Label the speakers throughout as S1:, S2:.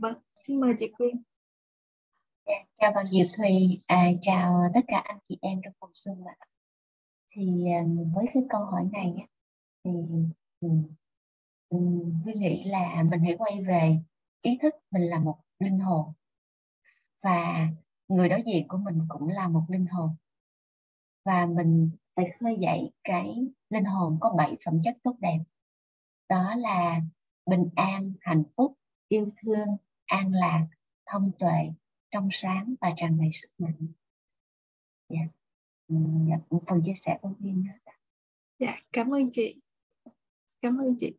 S1: vâng xin mời chị Quyên.
S2: Dạ, chào bà Diệu Thùy. À, chào tất cả anh chị em trong phòng xuân ạ. Thì à, với cái câu hỏi này thì ừ, ừ, tôi nghĩ là mình hãy quay về ý thức mình là một linh hồn. Và người đối diện của mình cũng là một linh hồn. Và mình phải khơi dậy cái linh hồn có bảy phẩm chất tốt đẹp. Đó là bình an hạnh phúc yêu thương an lạc thông tuệ trong sáng và tràn đầy sức mạnh. Dạ. Yeah. dạ, phần chia sẻ của Duyên
S1: dạ cảm ơn chị. Cảm ơn chị.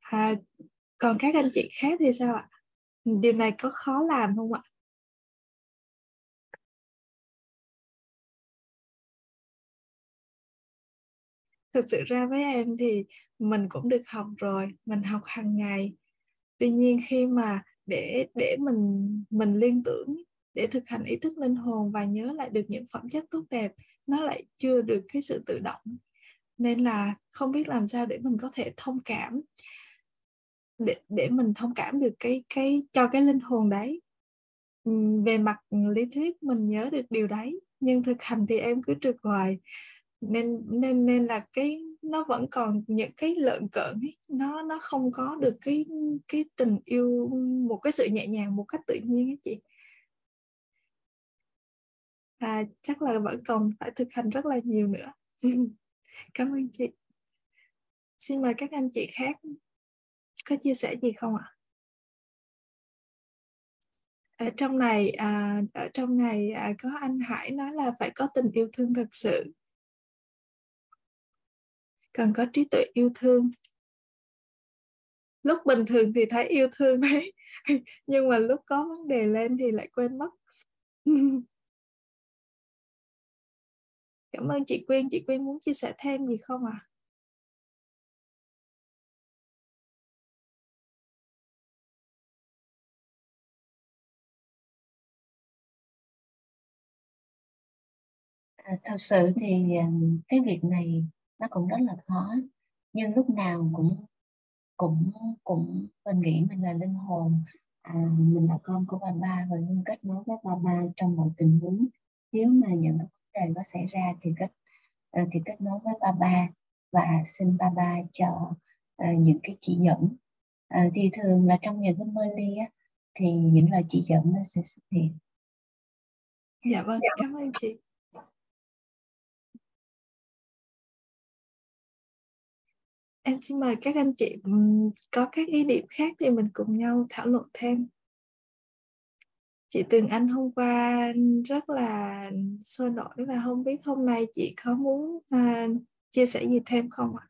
S1: À, còn các anh chị khác thì sao ạ? Điều này có khó làm không ạ? Thực sự ra với em thì mình cũng được học rồi mình học hàng ngày. Tuy nhiên khi mà để để mình mình liên tưởng, để thực hành ý thức linh hồn và nhớ lại được những phẩm chất tốt đẹp, nó lại chưa được cái sự tự động. Nên là không biết làm sao để mình có thể thông cảm, để để mình thông cảm được cái cái, cho cái linh hồn đấy. Về mặt lý thuyết mình nhớ được điều đấy, nhưng thực hành thì em cứ trượt hoài. Nên nên nên là cái nó vẫn còn những cái lợn cợn ấy nó nó không có được cái cái tình yêu một cái sự nhẹ nhàng một cách tự nhiên ấy chị. À, chắc là vẫn còn phải thực hành rất là nhiều nữa. Cảm ơn chị. Xin mời các anh chị khác có chia sẻ gì không ạ? Ở trong này à, ở trong này à, có anh Hải nói là phải có tình yêu thương thật sự cần có trí tuệ yêu thương lúc bình thường thì thấy yêu thương đấy nhưng mà lúc có vấn đề lên thì lại quên mất cảm ơn chị Quyên chị Quyên muốn chia sẻ thêm gì không ạ à?
S2: À, thật sự thì à, cái việc này nó cũng rất là khó. Nhưng lúc nào cũng cũng cũng mình nghĩ mình là linh hồn. À, mình là con của bà ba và luôn kết nối với bà ba trong mọi tình huống. Nếu mà những vấn đề có xảy ra thì kết uh, thì kết nối với ba ba và xin ba ba cho uh, những cái chỉ dẫn. Uh, thì thường là trong những cái mơ ly á, thì những lời chỉ dẫn nó sẽ xuất hiện.
S1: Dạ vâng cảm ơn chị em xin mời các anh chị có các ý điểm khác thì mình cùng nhau thảo luận thêm chị Tường Anh hôm qua rất là sôi nổi và không biết hôm nay chị có muốn uh, chia sẻ gì thêm không ạ?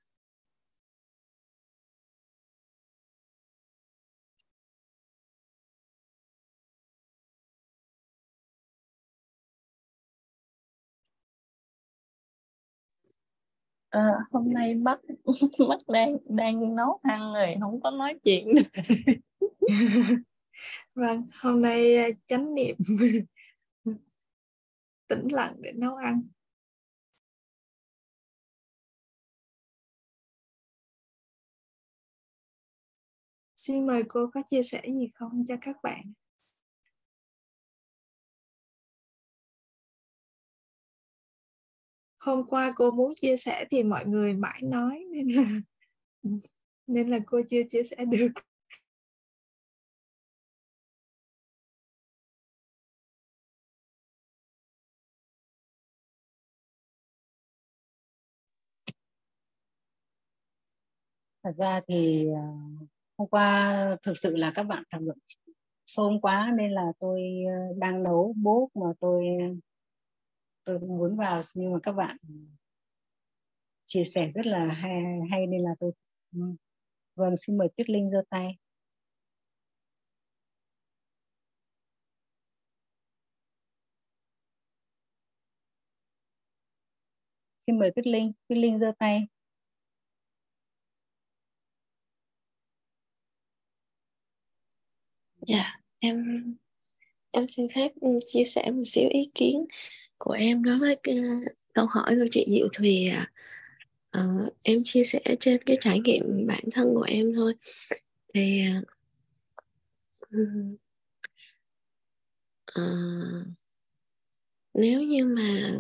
S3: À, hôm nay bắt bắt đang đang nấu ăn rồi không có nói chuyện.
S1: Vâng hôm nay ờ, chánh niệm. Tĩnh lặng để nấu ăn. Xin mời cô có chia sẻ gì không cho các bạn? Hôm qua cô muốn chia sẻ thì mọi người mãi nói, nên là nên là cô chưa chia sẻ được.
S4: Thật ra thì ờ, hôm qua thực sự là các bạn thảo luận xôn quá nên là tôi ờ, đang nấu bốt mà tôi tôi muốn vào nhưng mà các bạn chia sẻ rất là hay, hay nên là tôi vâng xin mời tuyết linh giơ tay. Xin mời tuyết linh tuyết linh giơ tay.
S5: Dạ em em xin phép chia sẻ một xíu ý kiến của em đối với cái ờ, câu hỏi của chị Diệu Thùy à. à, em chia sẻ trên cái trải nghiệm bản thân của em thôi thì à, nếu như mà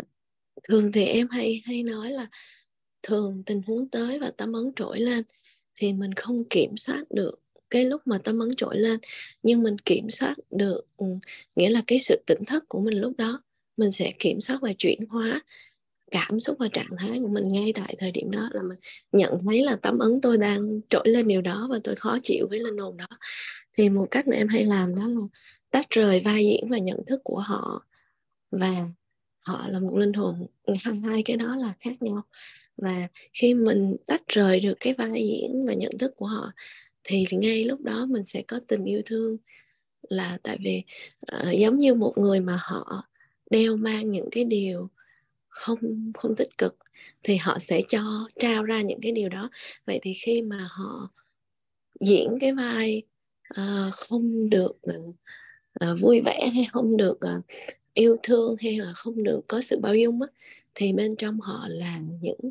S5: thường thì em hay hay nói là thường tình huống tới và tâm ấn trỗi lên thì mình không kiểm soát được cái lúc mà tâm ấn trỗi lên nhưng mình kiểm soát được nghĩa là cái sự tỉnh thức của mình lúc đó mình sẽ kiểm soát và chuyển hóa cảm xúc và trạng thái của mình ngay tại thời điểm đó là mình nhận thấy là tâm ấn tôi đang trỗi lên điều đó và tôi khó chịu với linh hồn đó. Thì một cách mà em hay làm đó là tách rời vai diễn và nhận thức của họ và họ là một linh hồn hai cái đó là khác nhau. Và khi mình tách rời được cái vai diễn và nhận thức của họ thì ngay lúc đó mình sẽ có tình yêu thương. Là tại vì uh, giống như một người mà họ đeo mang những cái điều không không tích cực thì họ sẽ cho trao ra những cái điều đó. Vậy thì khi mà họ diễn cái vai uh, không được uh, vui vẻ hay không được uh, yêu thương hay là không được có sự bao dung á, thì bên trong họ là những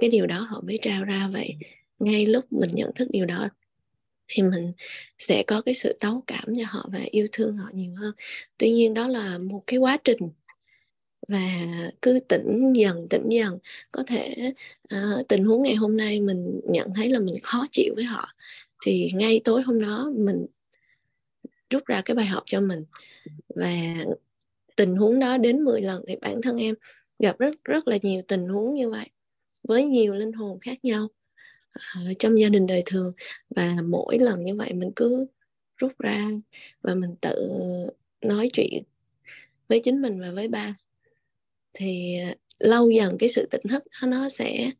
S5: cái điều đó họ mới trao ra. Vậy ngay lúc mình nhận thức điều đó thì mình sẽ có cái sự tấu cảm cho họ và yêu thương họ nhiều hơn. Tuy nhiên đó là một cái quá trình và cứ tỉnh dần tỉnh dần. Có thể uh, tình huống ngày hôm nay mình nhận thấy là mình khó chịu với họ thì ngay tối hôm đó mình rút ra cái bài học cho mình. Và tình huống đó đến 10 lần thì bản thân em gặp rất rất là nhiều tình huống như vậy với nhiều linh hồn khác nhau uh, trong gia đình đời thường. Và mỗi lần như vậy mình cứ rút ra và mình tự nói chuyện với chính mình và với ba. Thì à, lâu dần cái sự tỉnh thức nó sẽ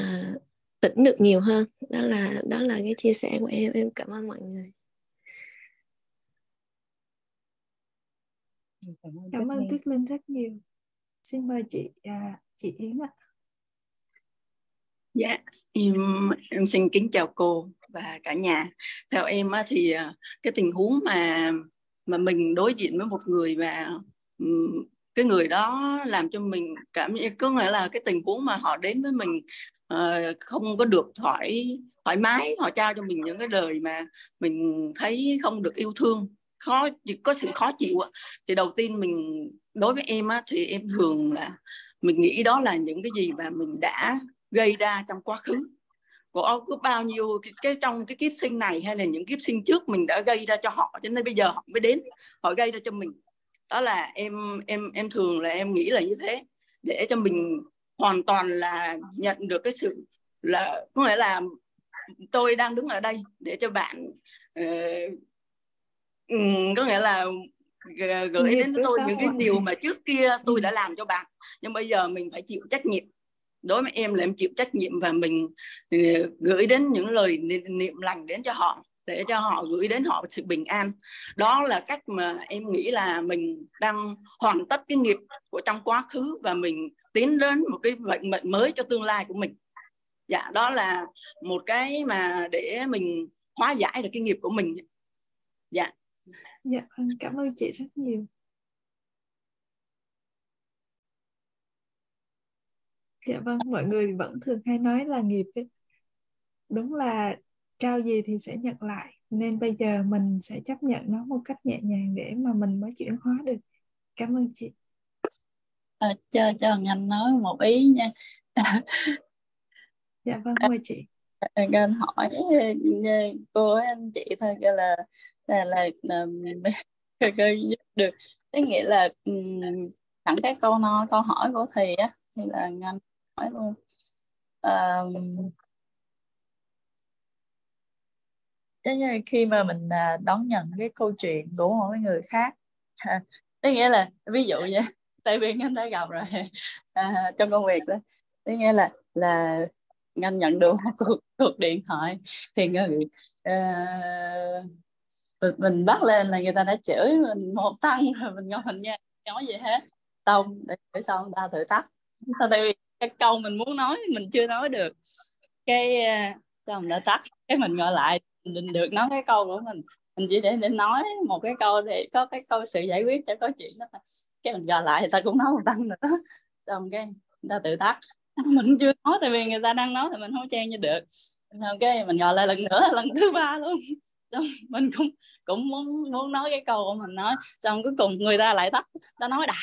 S5: uh, tỉnh được nhiều hơn. Đó là đó là cái chia sẻ của em. Em cảm ơn mọi người.
S1: Cảm ơn, cảm ơn tuyết linh rất nhiều. Xin mời chị à, chị yến ạ
S6: dạ em em xin kính chào cô và cả nhà. Theo em á, thì à, cái tình huống mà mà mình đối diện với một người và cái người đó làm cho mình cảm giác có nghĩa là cái tình huống mà họ đến với mình uh, không có được thoải thoải mái họ trao cho mình những cái đời mà mình thấy không được yêu thương khó có sự khó chịu thì đầu tiên mình đối với em á, thì em thường là mình nghĩ đó là những cái gì mà mình đã gây ra trong quá khứ. Có có bao nhiêu cái, cái trong cái kiếp sinh này hay là những kiếp sinh trước mình đã gây ra cho họ cho nên bây giờ họ mới đến họ gây ra cho mình. Đó là em em em thường là em nghĩ là như thế. Để cho mình hoàn toàn là nhận được cái sự là có nghĩa là tôi đang đứng ở đây để cho bạn uh, có nghĩa là gửi đến cho tôi những cái điều mà trước kia tôi đã làm cho bạn. Nhưng bây giờ mình phải chịu trách nhiệm đối với em là em chịu trách nhiệm và mình ờ, gửi đến những lời niệm lành đến cho họ, để cho họ gửi đến họ sự bình an. Đó là cách mà em nghĩ là mình đang hoàn tất cái nghiệp của trong quá khứ và mình tiến đến một cái vận mệnh mới cho tương lai của mình. Dạ đó là một cái mà để mình hóa giải được cái nghiệp của mình. Dạ.
S1: Dạ cảm ơn chị rất nhiều. Dạ vâng mọi người vẫn thường hay nói là nghiệp ấy. đúng là trao gì thì sẽ nhận lại nên bây giờ mình sẽ chấp nhận nó một cách nhẹ nhàng để mà mình mới chuyển hóa được. Cảm ơn chị.
S3: À, cho cho anh nói một ý nha.
S1: Dạ vâng mời chị.
S3: Anh hỏi cô anh chị thôi là là là, là, là được. Thế nghĩa là thẳng cái câu nói câu hỏi của thầy á thì là anh nói luôn. Um, giống như khi mà mình à, đón nhận cái câu chuyện của một người khác à, tức nghĩa là ví dụ vậy tại vì anh đã gặp rồi à, trong công việc đó tức nghĩa là là anh nhận được một cuộc, cuộc điện thoại thì người uh, mình bắt lên là người ta đã chửi mình một tăng rồi mình ngồi mình nghe nói gì hết. Xong để xong ta thử tắt. Tại vì cái câu mình muốn nói mình chưa nói được. Cái ờ, uh, xong đã tắt? Cái mình gọi lại mình được nói cái câu của mình. Mình chỉ để để nói một cái câu để có cái câu sự giải quyết cho có chuyện đó cái mình gọi lại người ta cũng nói một tăng nữa. Xong cái người ta tự tắt. Mình chưa nói tại vì người ta đang nói thì mình không chen cho được. Xong cái mình gọi lại lần nữa lần thứ ba luôn. Xong mình cũng cũng muốn muốn nói cái câu của mình nói. Xong cuối cùng người ta lại tắt. Ta nói đã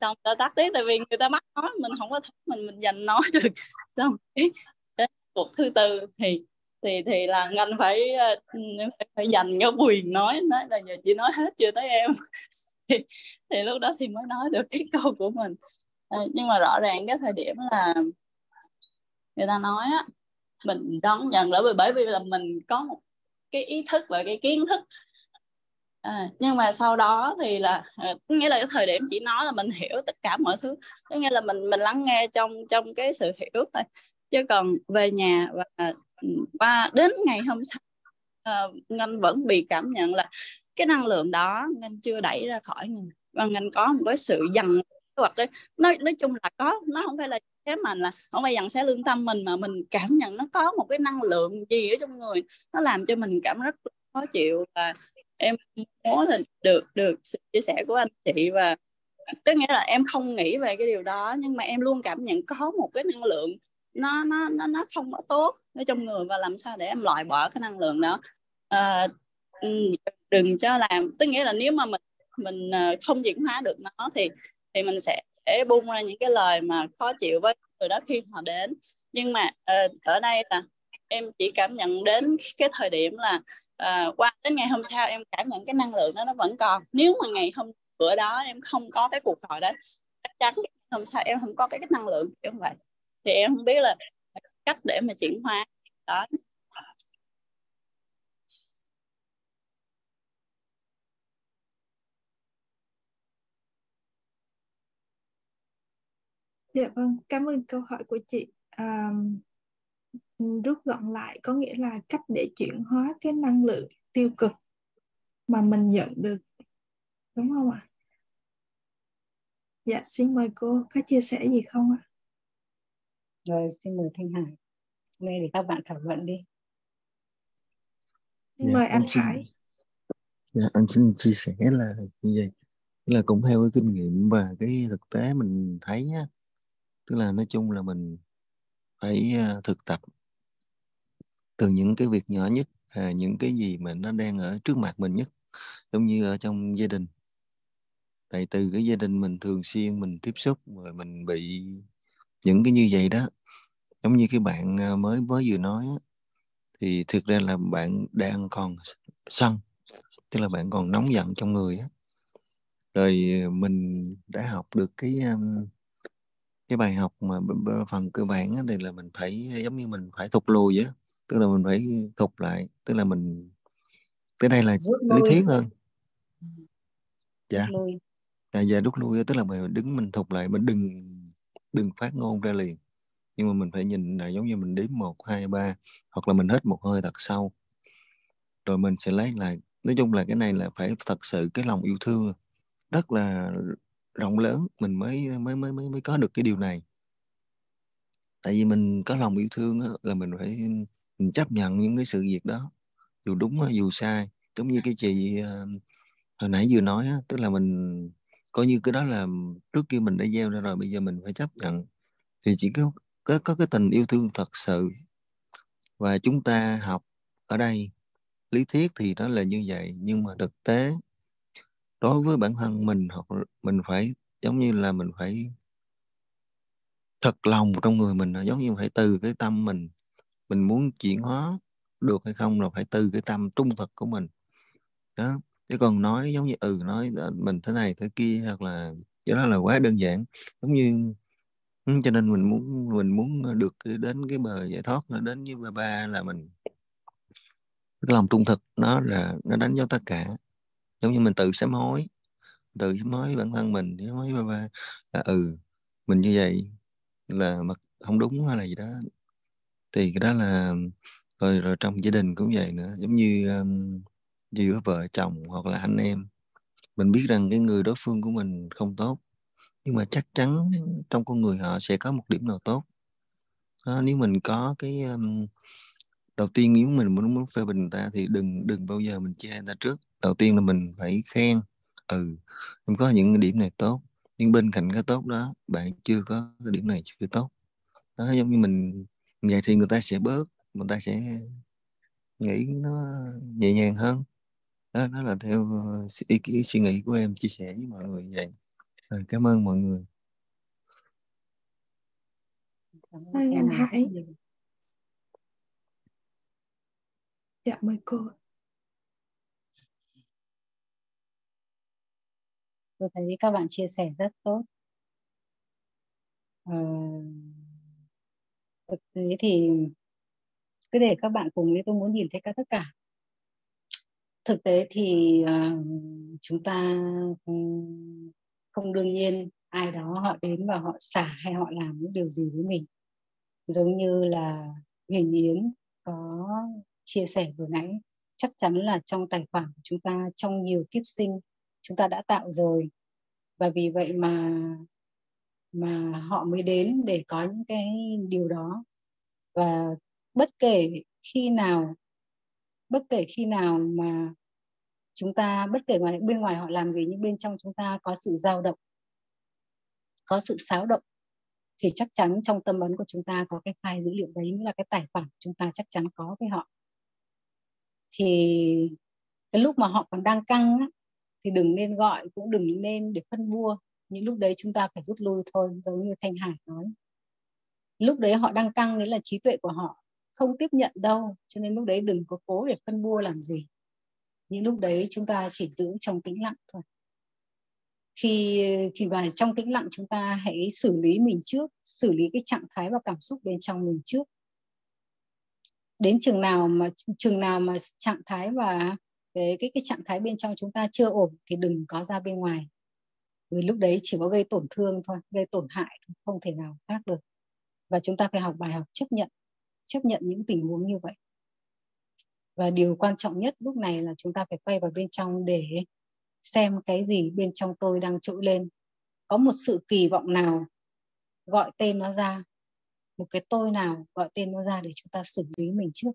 S3: xong ta tắt tiếp tại vì người ta bắt nói mình không có thích mình mình dành nói được. Xong đến cuộc thứ tư thì thì thì là ngành phải ờ, phải, phải dành cái quyền nói nói là giờ chị nói hết chưa tới em. Thì, thì lúc đó thì mới nói được cái câu của mình. À, nhưng mà rõ ràng cái thời điểm là người ta nói á mình đón nhận lỡ bởi vì là mình có một cái ý thức và cái kiến thức à, nhưng mà sau đó thì là à, nghĩa là cái thời điểm chỉ nói là mình hiểu tất cả mọi thứ có nghĩa là mình mình lắng nghe trong trong cái sự hiểu thôi. Chứ còn về nhà và và đến ngày hôm sau uh, ngân vẫn bị cảm nhận là cái năng lượng đó ngân chưa đẩy ra khỏi ngân và ngân có một cái sự dằn hoặc đấy. Nói nói chung là có nó không phải là thế mình là không phải dằn xé lương tâm mình mà mình cảm nhận nó có một cái năng lượng gì ở trong người. Nó làm cho mình cảm rất khó chịu và em muốn là được được sự chia sẻ của anh chị và tức nghĩa là em không nghĩ về cái điều đó nhưng mà em luôn cảm nhận có một cái năng lượng nó nó nó nó không có tốt ở trong người và làm sao để em loại bỏ cái năng lượng đó. À, đừng cho làm. Tức nghĩa là nếu mà mình mình ờ, không chuyển hóa được nó thì thì mình sẽ để bung ra những cái lời mà khó chịu với người đó khi họ đến. Nhưng mà ờ, ở đây là em chỉ cảm nhận đến cái thời điểm là uh, qua đến ngày hôm sau em cảm nhận cái năng lượng đó nó vẫn còn. Nếu mà ngày hôm bữa đó em không có cái cuộc gọi đó chắc chắn hôm sau em không có cái, cái năng lượng kiểu vậy. Thì em không biết là cách để mà chuyển hóa đó.
S1: Dạ vâng, cảm ơn câu hỏi của chị. À, rút gọn lại có nghĩa là cách để chuyển hóa cái năng lượng tiêu cực mà mình nhận được. Đúng không ạ? Dạ, xin mời cô có chia sẻ gì không ạ?
S4: Rồi, xin mời Thanh Hải. Nghe để các bạn thảo luận đi.
S1: Xin dạ, mời anh Hải.
S7: Dạ, anh xin chia sẻ là như vậy. Là cũng theo cái kinh nghiệm và cái thực tế mình thấy á, tức là nói chung là mình phải ờ, thực tập từ những cái việc nhỏ nhất à, những cái gì mà nó đang ở trước mặt mình nhất giống như ở trong gia đình. Tại từ cái gia đình mình thường xuyên mình tiếp xúc rồi mình bị những cái như vậy đó. Giống như cái bạn à, mới mới vừa nói thì thực ra là bạn đang còn sân tức là bạn còn nóng giận trong người á. Rồi à, mình đã học được cái cái bài học mà phần cơ bản thì là mình phải giống như mình phải thục lùi á tức là mình phải thục lại tức là mình tới đây là lý thuyết hơn dạ. À, dạ rút lui tức là mình đứng mình thục lại mình đừng đừng phát ngôn ra liền. Nhưng mà mình phải nhìn là giống như mình đếm một hai ba hoặc là mình hít một hơi thật sâu. Rồi mình sẽ lấy lại. Nói chung là cái này là phải thật sự cái lòng yêu thương. Rất là rộng lớn mình mới mới mới mới mới có được cái điều này. Tại vì mình có lòng yêu thương á, là mình phải mình chấp nhận những cái sự việc đó dù đúng dù sai. Giống như cái chị ờ, hồi nãy vừa nói tức là mình coi như cái đó là trước kia mình đã gieo ra rồi bây giờ mình phải chấp nhận. Thì chỉ có có, có cái tình yêu thương thật sự và chúng ta học ở đây. Lý thuyết thì nó là như vậy nhưng mà thực tế đối với bản thân mình hoặc mình phải giống như là mình phải thật lòng trong người mình giống như phải từ cái tâm mình mình muốn chuyển hóa được hay không là phải từ cái tâm trung thực của mình. Đó, chứ còn nói giống như ừ nói mình thế này thế kia hoặc là, cái đó là quá đơn giản. Giống như ừ, cho nên mình muốn mình muốn được đến cái bờ giải thoát, nó đến với ba ba là mình, cái lòng trung thực nó là, nó đánh dấu tất cả. Giống như mình tự sám hối, tự sám hối bản thân mình, sám hối ba ba là ừ mình như vậy là mà không đúng hay là gì đó thì cái đó là rồi rồi trong gia đình cũng vậy nữa. Giống như um, giữa vợ chồng hoặc là anh em. Mình biết rằng cái người đối phương của mình không tốt. Nhưng mà chắc chắn trong con người họ sẽ có một điểm nào tốt. Đó, nếu mình có cái um, đầu tiên nếu mình muốn muốn phê bình người ta thì đừng đừng bao giờ mình chê người ta trước. Đầu tiên là mình phải khen. Ừ em có những điểm này tốt. Nhưng bên cạnh cái tốt đó bạn chưa có cái điểm này chưa tốt. Đó giống như mình vậy thì người ta sẽ bớt người ta sẽ nghĩ nó nhẹ nhàng hơn. Đó nó là theo ý kiến suy nghĩ của em chia sẻ với mọi người vậy. Rồi, cảm ơn mọi người.
S1: Cảm ơn anh Hải dạ mời cô.
S4: Tôi thấy các bạn chia sẻ rất tốt. Ờ, thực tế thì cứ để các bạn cùng với tôi muốn nhìn thấy cả tất cả. Thực tế thì uh, chúng ta ừ, không đương nhiên ai đó họ đến và họ xả hay họ làm những điều gì với mình. Giống như là Huỳnh Yến có chia sẻ vừa nãy chắc chắn là trong tài khoản của chúng ta trong nhiều kiếp sinh chúng ta đã tạo rồi. Và vì vậy mà mà họ mới đến để có những cái điều đó. Và bất kể khi nào bất kể khi nào mà chúng ta bất kể ngoài bên ngoài họ làm gì nhưng bên trong chúng ta có sự dao động có sự xáo động thì chắc chắn trong tâm ấn của chúng ta có cái file dữ liệu đấy nghĩa là cái tài khoản chúng ta chắc chắn có với họ. Thì cái lúc mà họ còn đang căng á, thì đừng nên gọi cũng đừng nên để phân vua những lúc đấy chúng ta phải rút lui thôi, giống như thanh hải nói. Lúc đấy họ đang căng nghĩa là trí tuệ của họ không tiếp nhận đâu, cho nên lúc đấy đừng có cố để phân bua làm gì. Những lúc đấy chúng ta chỉ giữ trong tĩnh lặng thôi. Khi khi vào trong tĩnh lặng, chúng ta hãy xử lý mình trước, xử lý cái trạng thái và cảm xúc bên trong mình trước. Đến chừng nào mà, chừng nào mà trạng thái và cái cái cái trạng thái bên trong chúng ta chưa ổn thì đừng có ra bên ngoài vì lúc đấy chỉ có gây tổn thương thôi, gây tổn hại không thể nào khác được. Và chúng ta phải học bài học chấp nhận chấp nhận những tình huống như vậy. Và điều quan trọng nhất lúc này là chúng ta phải quay vào bên trong để xem cái gì bên trong tôi đang trỗi lên. Có một sự kỳ vọng nào gọi tên nó ra, một cái tôi nào gọi tên nó ra để chúng ta xử lý mình trước,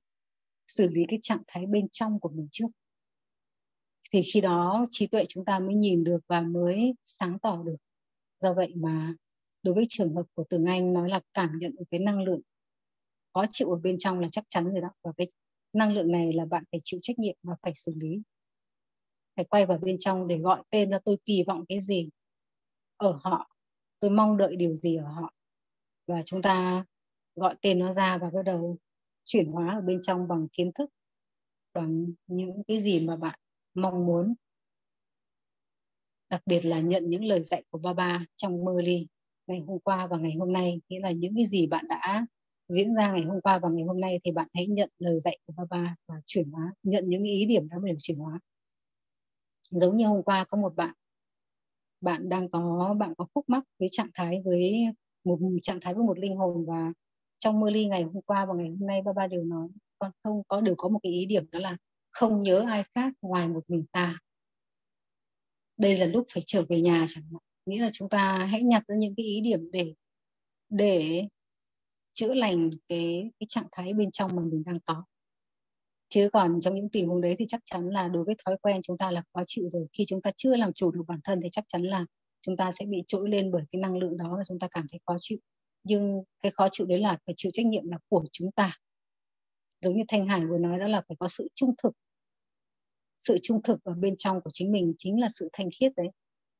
S4: xử lý cái trạng thái bên trong của mình trước? Thì khi đó trí tuệ chúng ta mới nhìn được và mới sáng tỏ được. Do vậy mà đối với trường hợp của tường anh nói là cảm nhận được cái năng lượng khó chịu ở bên trong là chắc chắn rồi đó. Và cái năng lượng này là bạn phải chịu trách nhiệm và phải xử lý. Phải quay vào bên trong để gọi tên ra tôi kỳ vọng cái gì ở họ. Tôi mong đợi điều gì ở họ. Và chúng ta gọi tên nó ra và bắt đầu chuyển hóa ở bên trong bằng kiến thức, bằng những cái gì mà bạn mong muốn. Đặc biệt là nhận những lời dạy của Baba trong mơ ly ngày hôm qua và ngày hôm nay. Nghĩa là những cái gì bạn đã diễn ra ngày hôm qua và ngày hôm nay thì bạn hãy nhận lời dạy của Baba và chuyển hóa, nhận những ý điểm đó để chuyển hóa. Giống như hôm qua có một bạn bạn đang có, bạn có khúc mắc với trạng thái với một, trạng thái với một linh hồn và trong mơ ly ngày hôm qua và ngày hôm nay Baba đều nói, con không, có, đều có một cái ý điểm đó là không nhớ ai khác ngoài một mình ta. Đây là lúc phải trở về nhà chẳng hạn. Nghĩa là chúng ta hãy nhặt ra những cái ý điểm để để chữa lành cái cái trạng thái bên trong mà mình đang có. Chứ còn trong những tình huống đấy thì chắc chắn là đối với thói quen chúng ta là khó chịu rồi. Khi chúng ta chưa làm chủ được bản thân thì chắc chắn là chúng ta sẽ bị trỗi lên bởi cái năng lượng đó và chúng ta cảm thấy khó chịu. Nhưng cái khó chịu đấy là phải chịu trách nhiệm là của chúng ta. Giống như thanh hải vừa nói đó là phải có sự trung thực sự trung thực ở bên trong của chính mình chính là sự thanh khiết đấy.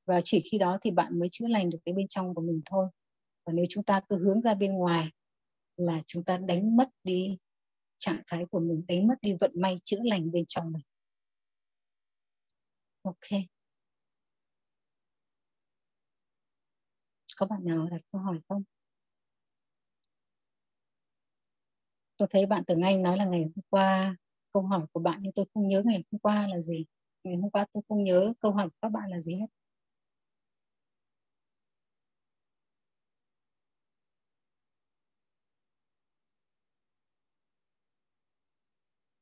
S4: Và chỉ khi đó thì bạn mới chữa lành được cái bên trong của mình thôi. Và nếu chúng ta cứ hướng ra bên ngoài là chúng ta đánh mất đi trạng thái của mình, đánh mất đi vận may chữa lành bên trong mình. Ok. Có bạn nào đặt câu hỏi không? Tôi thấy bạn Tường Anh nói là ngày hôm qua câu hỏi của bạn nhưng tôi không nhớ ngày hôm qua là gì. Ngày hôm qua tôi không nhớ câu hỏi của các bạn là gì hết.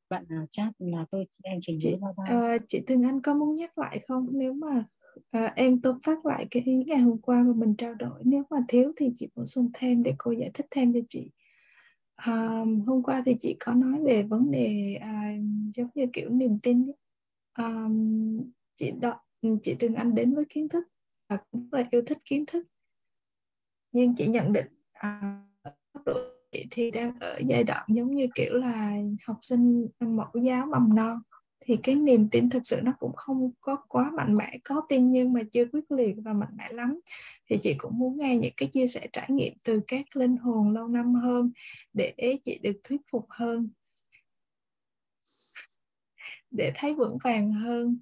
S4: Bạn nào chat là tôi em chỉ nhớ
S1: ba ba à, chị Thương Anh có muốn nhắc lại không? Nếu mà à, em tóm tắt lại cái ý ngày hôm qua mà mình trao đổi nếu mà thiếu thì chị bổ sung thêm để cô giải thích thêm cho chị um, hôm qua thì chị có nói về vấn đề uh, giống như kiểu niềm tin um, chị đó ừ, chị từng Anh đến với kiến thức và cũng rất là yêu thích kiến thức. Nhưng chị nhận định uh, thì đang ở giai đoạn giống như kiểu là học sinh mẫu giáo mầm non thì cái niềm tin thực sự nó cũng không có quá mạnh mẽ có tin nhưng mà chưa quyết liệt và mạnh mẽ lắm. Thì chị cũng muốn nghe những cái chia sẻ trải nghiệm từ các linh hồn lâu năm hơn để chị được thuyết phục hơn để thấy vững vàng hơn.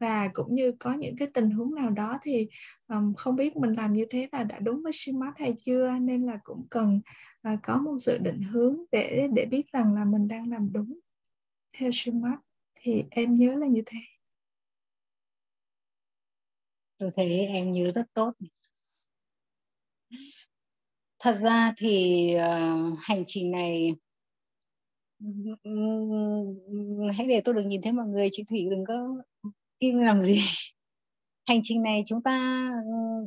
S1: Và cũng như có những cái tình huống nào đó thì um, không biết mình làm như thế là đã đúng với smart hay chưa nên là cũng cần uh, có một sự định hướng để để biết rằng là mình đang làm đúng theo smart thì em nhớ là như thế.
S4: Tôi thấy em nhớ rất tốt. Thật ra thì uh, hành trình này hãy để tôi được nhìn thấy mọi người. Chị thủy đừng có im làm gì. Hành trình này chúng ta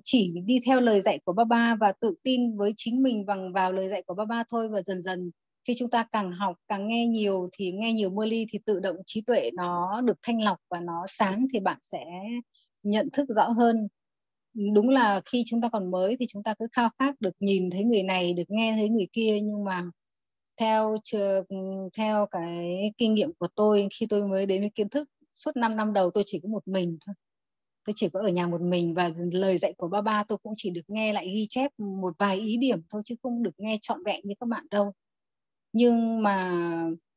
S4: chỉ đi theo lời dạy của Baba và tự tin với chính mình bằng vào lời dạy của Baba thôi và dần dần khi chúng ta càng học, càng nghe nhiều thì nghe nhiều mưa ly thì tự động trí tuệ nó được thanh lọc và nó sáng thì bạn sẽ nhận thức rõ hơn. Đúng là khi chúng ta còn mới thì chúng ta cứ khao khát được nhìn thấy người này, được nghe thấy người kia. Nhưng mà theo theo cái kinh nghiệm của tôi, khi tôi mới đến với kiến thức, suốt 5 năm đầu tôi chỉ có một mình thôi. Tôi chỉ có ở nhà một mình và lời dạy của ba ba tôi cũng chỉ được nghe lại ghi chép một vài ý điểm thôi, chứ không được nghe trọn vẹn như các bạn đâu nhưng mà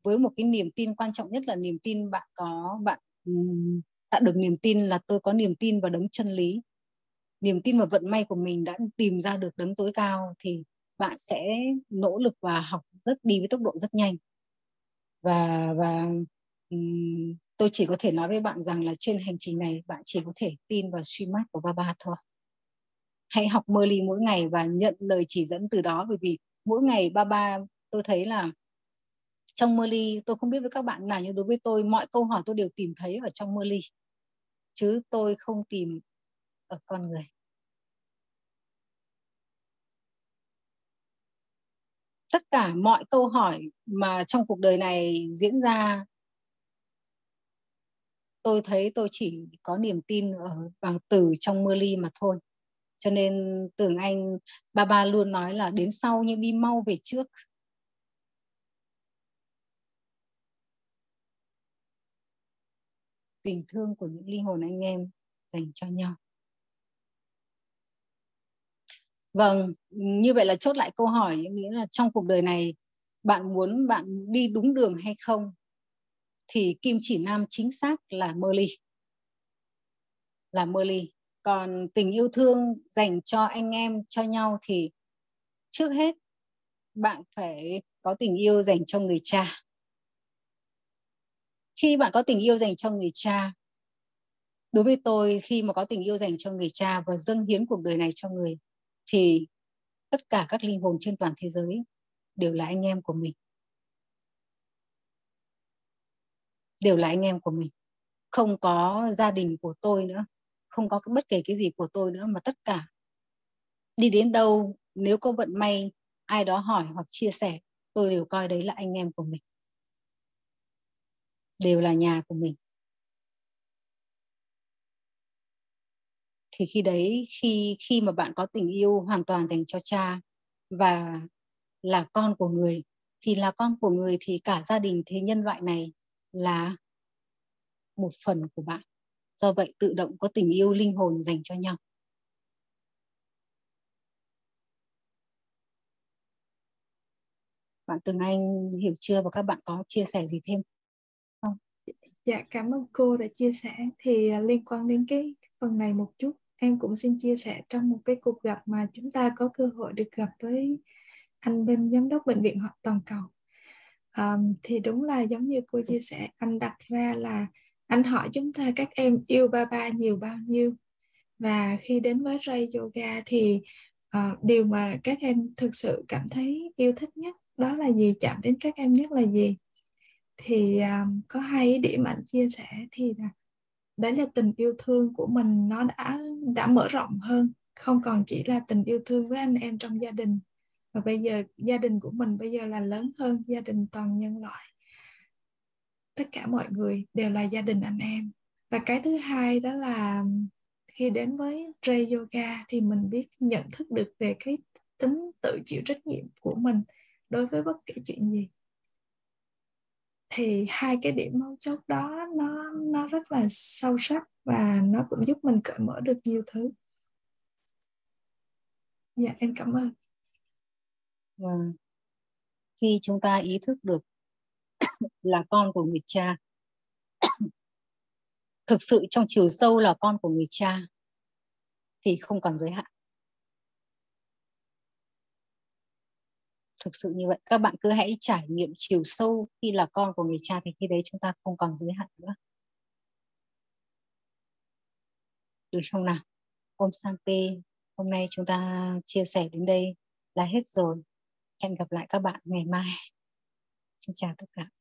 S4: với một cái niềm tin quan trọng nhất là niềm tin bạn có bạn tạo được niềm tin là tôi có niềm tin vào đấng chân lý. Niềm tin vào vận may của mình đã tìm ra được đấng tối cao thì bạn sẽ nỗ lực và học rất đi với tốc độ rất nhanh. Và và um, tôi chỉ có thể nói với bạn rằng là trên hành trình này bạn chỉ có thể tin vào suy mát của ba ba thôi. Hãy học mơ ly mỗi ngày và nhận lời chỉ dẫn từ đó bởi vì mỗi ngày ba ba tôi thấy là trong mơ ly, tôi không biết với các bạn nào, nhưng đối với tôi, mọi câu hỏi tôi đều tìm thấy ở trong mơ ly. Chứ tôi không tìm ở con người. Tất cả mọi câu hỏi mà trong cuộc đời này diễn ra, tôi thấy tôi chỉ có niềm tin ở vào từ trong mưa ly mà thôi. Cho nên tưởng anh, ba ba luôn nói là đến sau nhưng đi mau về trước. Tình thương của những linh hồn anh em dành cho nhau. Vâng như vậy là chốt lại câu hỏi nghĩa là trong cuộc đời này bạn muốn bạn đi đúng đường hay không? Thì kim chỉ nam chính xác là mơ ly. Là mơ ly. Còn tình yêu thương dành cho anh em, cho nhau thì trước hết bạn phải có tình yêu dành cho người cha khi bạn có tình yêu dành cho người cha, đối với tôi, khi mà có tình yêu dành cho người cha và dâng hiến cuộc đời này cho người, thì tất cả các linh hồn trên toàn thế giới đều là anh em của mình. Đều là anh em của mình. Không có gia đình của tôi nữa, không có bất kể cái gì của tôi nữa, mà tất cả đi đến đâu, nếu có vận may, ai đó hỏi hoặc chia sẻ, tôi đều coi đấy là anh em của mình đều là nhà của mình. Thì khi đấy, khi khi mà bạn có tình yêu hoàn toàn dành cho cha và là con của người, thì là con của người thì cả gia đình thế nhân loại này là một phần của bạn. Do vậy tự động có tình yêu linh hồn dành cho nhau. Bạn Tường Anh hiểu chưa và các bạn có chia sẻ gì thêm?
S1: Dạ cảm ơn cô đã chia sẻ. Thì à, liên quan đến cái phần này một chút em cũng xin chia sẻ trong một cái cuộc gặp mà chúng ta có cơ hội được gặp với anh bên giám đốc bệnh viện họ toàn cầu. Um, thì đúng là giống như cô chia sẻ anh đặt ra là anh hỏi chúng ta các em yêu ba ba nhiều bao nhiêu. Và khi đến với Ray Yoga thì uh, điều mà các em thực sự cảm thấy yêu thích nhất đó là gì chạm đến các em nhất là gì? Thì um, có hai điểm anh chia sẻ thì là đấy là tình yêu thương của mình nó đã đã mở rộng hơn không còn chỉ là tình yêu thương với anh em trong gia đình. Và bây giờ gia đình của mình bây giờ là lớn hơn gia đình toàn nhân loại. Tất cả mọi người đều là gia đình anh em. Và cái thứ hai đó là khi đến với Ray Yoga thì mình biết nhận thức được về cái tính tự chịu trách nhiệm của mình đối với bất kỳ chuyện gì thì hai cái điểm mấu chốt đó nó nó rất là sâu sắc và nó cũng giúp mình cởi mở được nhiều thứ. Dạ em cảm ơn.
S4: Và khi chúng ta ý thức được là con của người cha, thực sự trong chiều sâu là con của người cha, thì không còn giới hạn. Thực sự như vậy. Các bạn cứ hãy trải nghiệm chiều sâu khi là con của người cha thì khi đấy chúng ta không còn giới hạn nữa. Được không nào? Ôm sang tê hôm nay chúng ta chia sẻ đến đây là hết rồi. Hẹn gặp lại các bạn ngày mai. Xin chào tất cả.